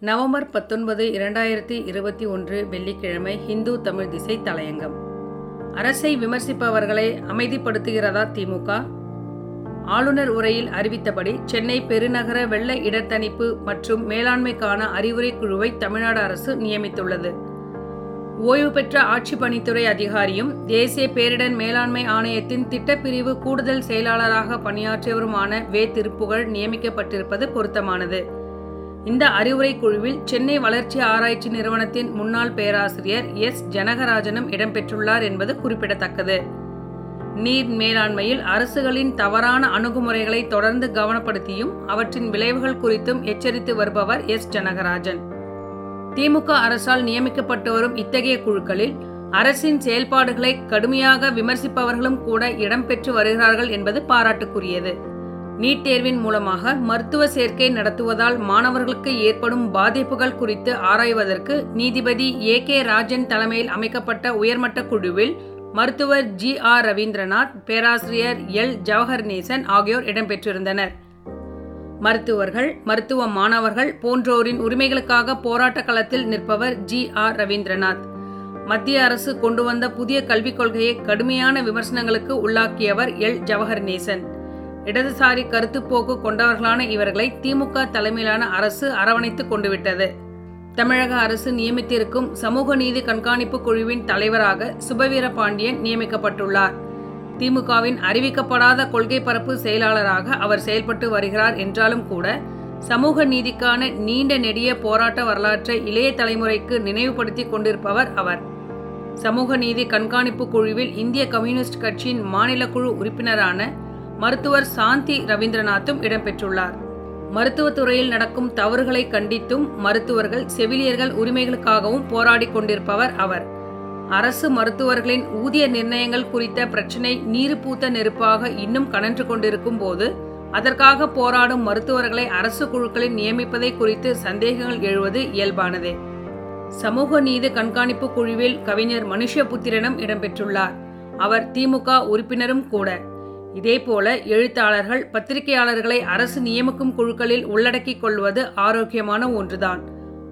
November பத்தொன்பது இரண்டாயிரத்தி இருபத்தி ஒன்று வெள்ளிக்கிழமை ஹிந்து தமிழ் திசை தலையங்கம். அரசை விமர்சிப்பவர்களை அமைதிப்படுத்துகிறதா திமுக? ஆளுநர் உரையில் அறிவித்தபடி சென்னை பெருநகர வெள்ள இடத்தணிப்பு மற்றும் மேலாண்மைக்கான அறிவுரை குழுவை தமிழ்நாடு அரசு நியமித்துள்ளது. ஓய்வு பெற்ற ஆட்சி பணித்துறை அதிகாரியும் தேசிய பேரிடர் மேலாண்மை ஆணையத்தின் திட்டப்பிரிவு கூடுதல் செயலாளராக பணியாற்றியவருமான வே. திருப்புகழ் நியமிக்கப்பட்டிருப்பது பொருத்தமானது. இந்த அறிவுரை குழுவில் சென்னை வளர்ச்சி ஆராய்ச்சி நிறுவனத்தின் முன்னாள் பேராசிரியர் எஸ். ஜனகராஜனும் இடம்பெற்றுள்ளார் என்பது குறிப்பிடத்தக்கது. நீர் மேலாண்மையில் அரசுகளின் தவறான அணுகுமுறைகளை தொடர்ந்து கவனப்படுத்தியும் அவற்றின் விளைவுகள் குறித்தும் எச்சரித்து வருபவர் எஸ். ஜனகராஜன். திமுக அரசால் நியமிக்கப்பட்டு வரும் இத்தகைய குழுக்களில் அரசின் செயல்பாடுகளை கடுமையாக விமர்சிப்பவர்களும் கூட இடம்பெற்று வருகிறார்கள் என்பது பாராட்டுக்குரியது. நீட் தேர்வின் மூலமாக மருத்துவ சேர்க்கை நடத்துவதால் மாணவர்களுக்கு ஏற்படும் பாதிப்புகள் குறித்து ஆராய்வதற்கு நீதிபதி ஏ கே ராஜன் தலைமையில் அமைக்கப்பட்ட உயர்மட்ட குழுவில் மருத்துவர் ஜி ஆர் ரவீந்திரநாத் பேராசிரியர் எல் ஜவஹர்நேசன் ஆகியோர் இடம்பெற்றிருந்தனர். மருத்துவர்கள் மருத்துவ மாணவர்கள் போன்றோரின் உரிமைகளுக்காக போராட்ட களத்தில் நிற்பவர் ஜி ஆர் ரவீந்திரநாத். மத்திய அரசு கொண்டு வந்த புதிய கல்விக் கொள்கையை கடுமையான விமர்சனங்களுக்கு உள்ளாக்கியவர் எல் ஜவஹர்நேசன். இடதுசாரி கருத்துப்போக்கு கொண்டவர்களான இவர்களை திமுக தலைமையிலான அரசு அரவணைத்துக் கொண்டுவிட்டது. தமிழக அரசு நியமித்திருக்கும் சமூக நீதி கண்காணிப்பு குழுவின் தலைவராக சுபவீர பாண்டியன் நியமிக்கப்பட்டுள்ளார். திமுகவின் அறிவிக்கப்படாத கொள்கை பரப்பு செயலாளராக அவர் செயல்பட்டு வருகிறார் என்றாலும் கூட சமூக நீதிக்கான நீண்ட நெடிய போராட்ட வரலாற்றை இளைய தலைமுறைக்கு நினைவுபடுத்தி கொண்டிருப்பவர் அவர். சமூக நீதி கண்காணிப்பு குழுவில் இந்திய கம்யூனிஸ்ட் கட்சியின் மாநில குழு உறுப்பினரான மருத்துவர் சாந்தி ரவீந்திரநாத்தும் இடம்பெற்றுள்ளார். மருத்துவத்துறையில் நடக்கும் தவறுகளை கண்டித்தும் மருத்துவர்கள் செவிலியர்கள் உரிமைகளுக்காகவும் போராடி கொண்டிருப்பவர் அவர். அரசு மருத்துவர்களின் ஊதிய நிர்ணயங்கள் குறித்த பிரச்சினை நீருப்பூத்த பூத்த நெருப்பாக இன்னும் கனன்று கொண்டிருக்கும் போது அதற்காக போராடும் மருத்துவர்களை அரசு குழுக்களில் நியமிப்பதை குறித்து சந்தேகங்கள் எழுவது இயல்பானதே. சமூக நீதி கண்காணிப்பு குழுவில் கவிஞர் மனுஷபுத்திரனும் இடம்பெற்றுள்ளார். அவர் திமுக உறுப்பினரும் கூட. இதேபோல எழுத்தாளர்கள் பத்திரிகையாளர்களை அரசு நியமிக்கும் குழுக்களில் உள்ளடக்கிக் கொள்வது ஆரோக்கியமான ஒன்றுதான்.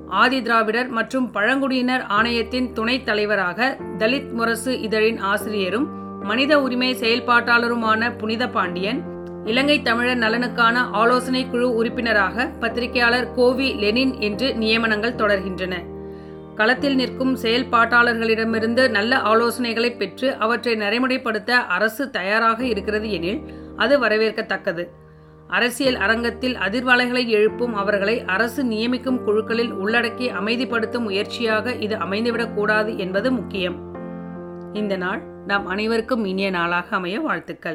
ஆதி திராவிடர் மற்றும் பழங்குடியினர் ஆணையத்தின் துணைத் தலைவராக தலித் முரசு இதழின் ஆசிரியரும் மனித உரிமை செயல்பாட்டாளருமான புனித பாண்டியன் இலங்கை தமிழர் நலனுக்கான ஆலோசனை குழு உறுப்பினராக பத்திரிகையாளர் கோவி லெனின் என்று நியமனங்கள் தொடர்கின்றன. களத்தில் நிற்கும் செயல்பாட்டாளர்களிடமிருந்து நல்ல ஆலோசனைகளை பெற்று அவற்றை நடைமுறைப்படுத்த அரசு தயாராக இருக்கிறது எனில் அது வரவேற்கத்தக்கது. அரசியல் அரங்கத்தில் அதிர்வலைகளை எழுப்பும் அவர்களை அரசு நியமிக்கும் குழுக்களில் உள்ளடக்கி அமைதிப்படுத்தும் முயற்சியாக இது அமைந்துவிடக்கூடாது என்பது முக்கியம். இந்த நாள் நாம் அனைவருக்கும் இனிய நாளாக அமைய வாழ்த்துக்கள்.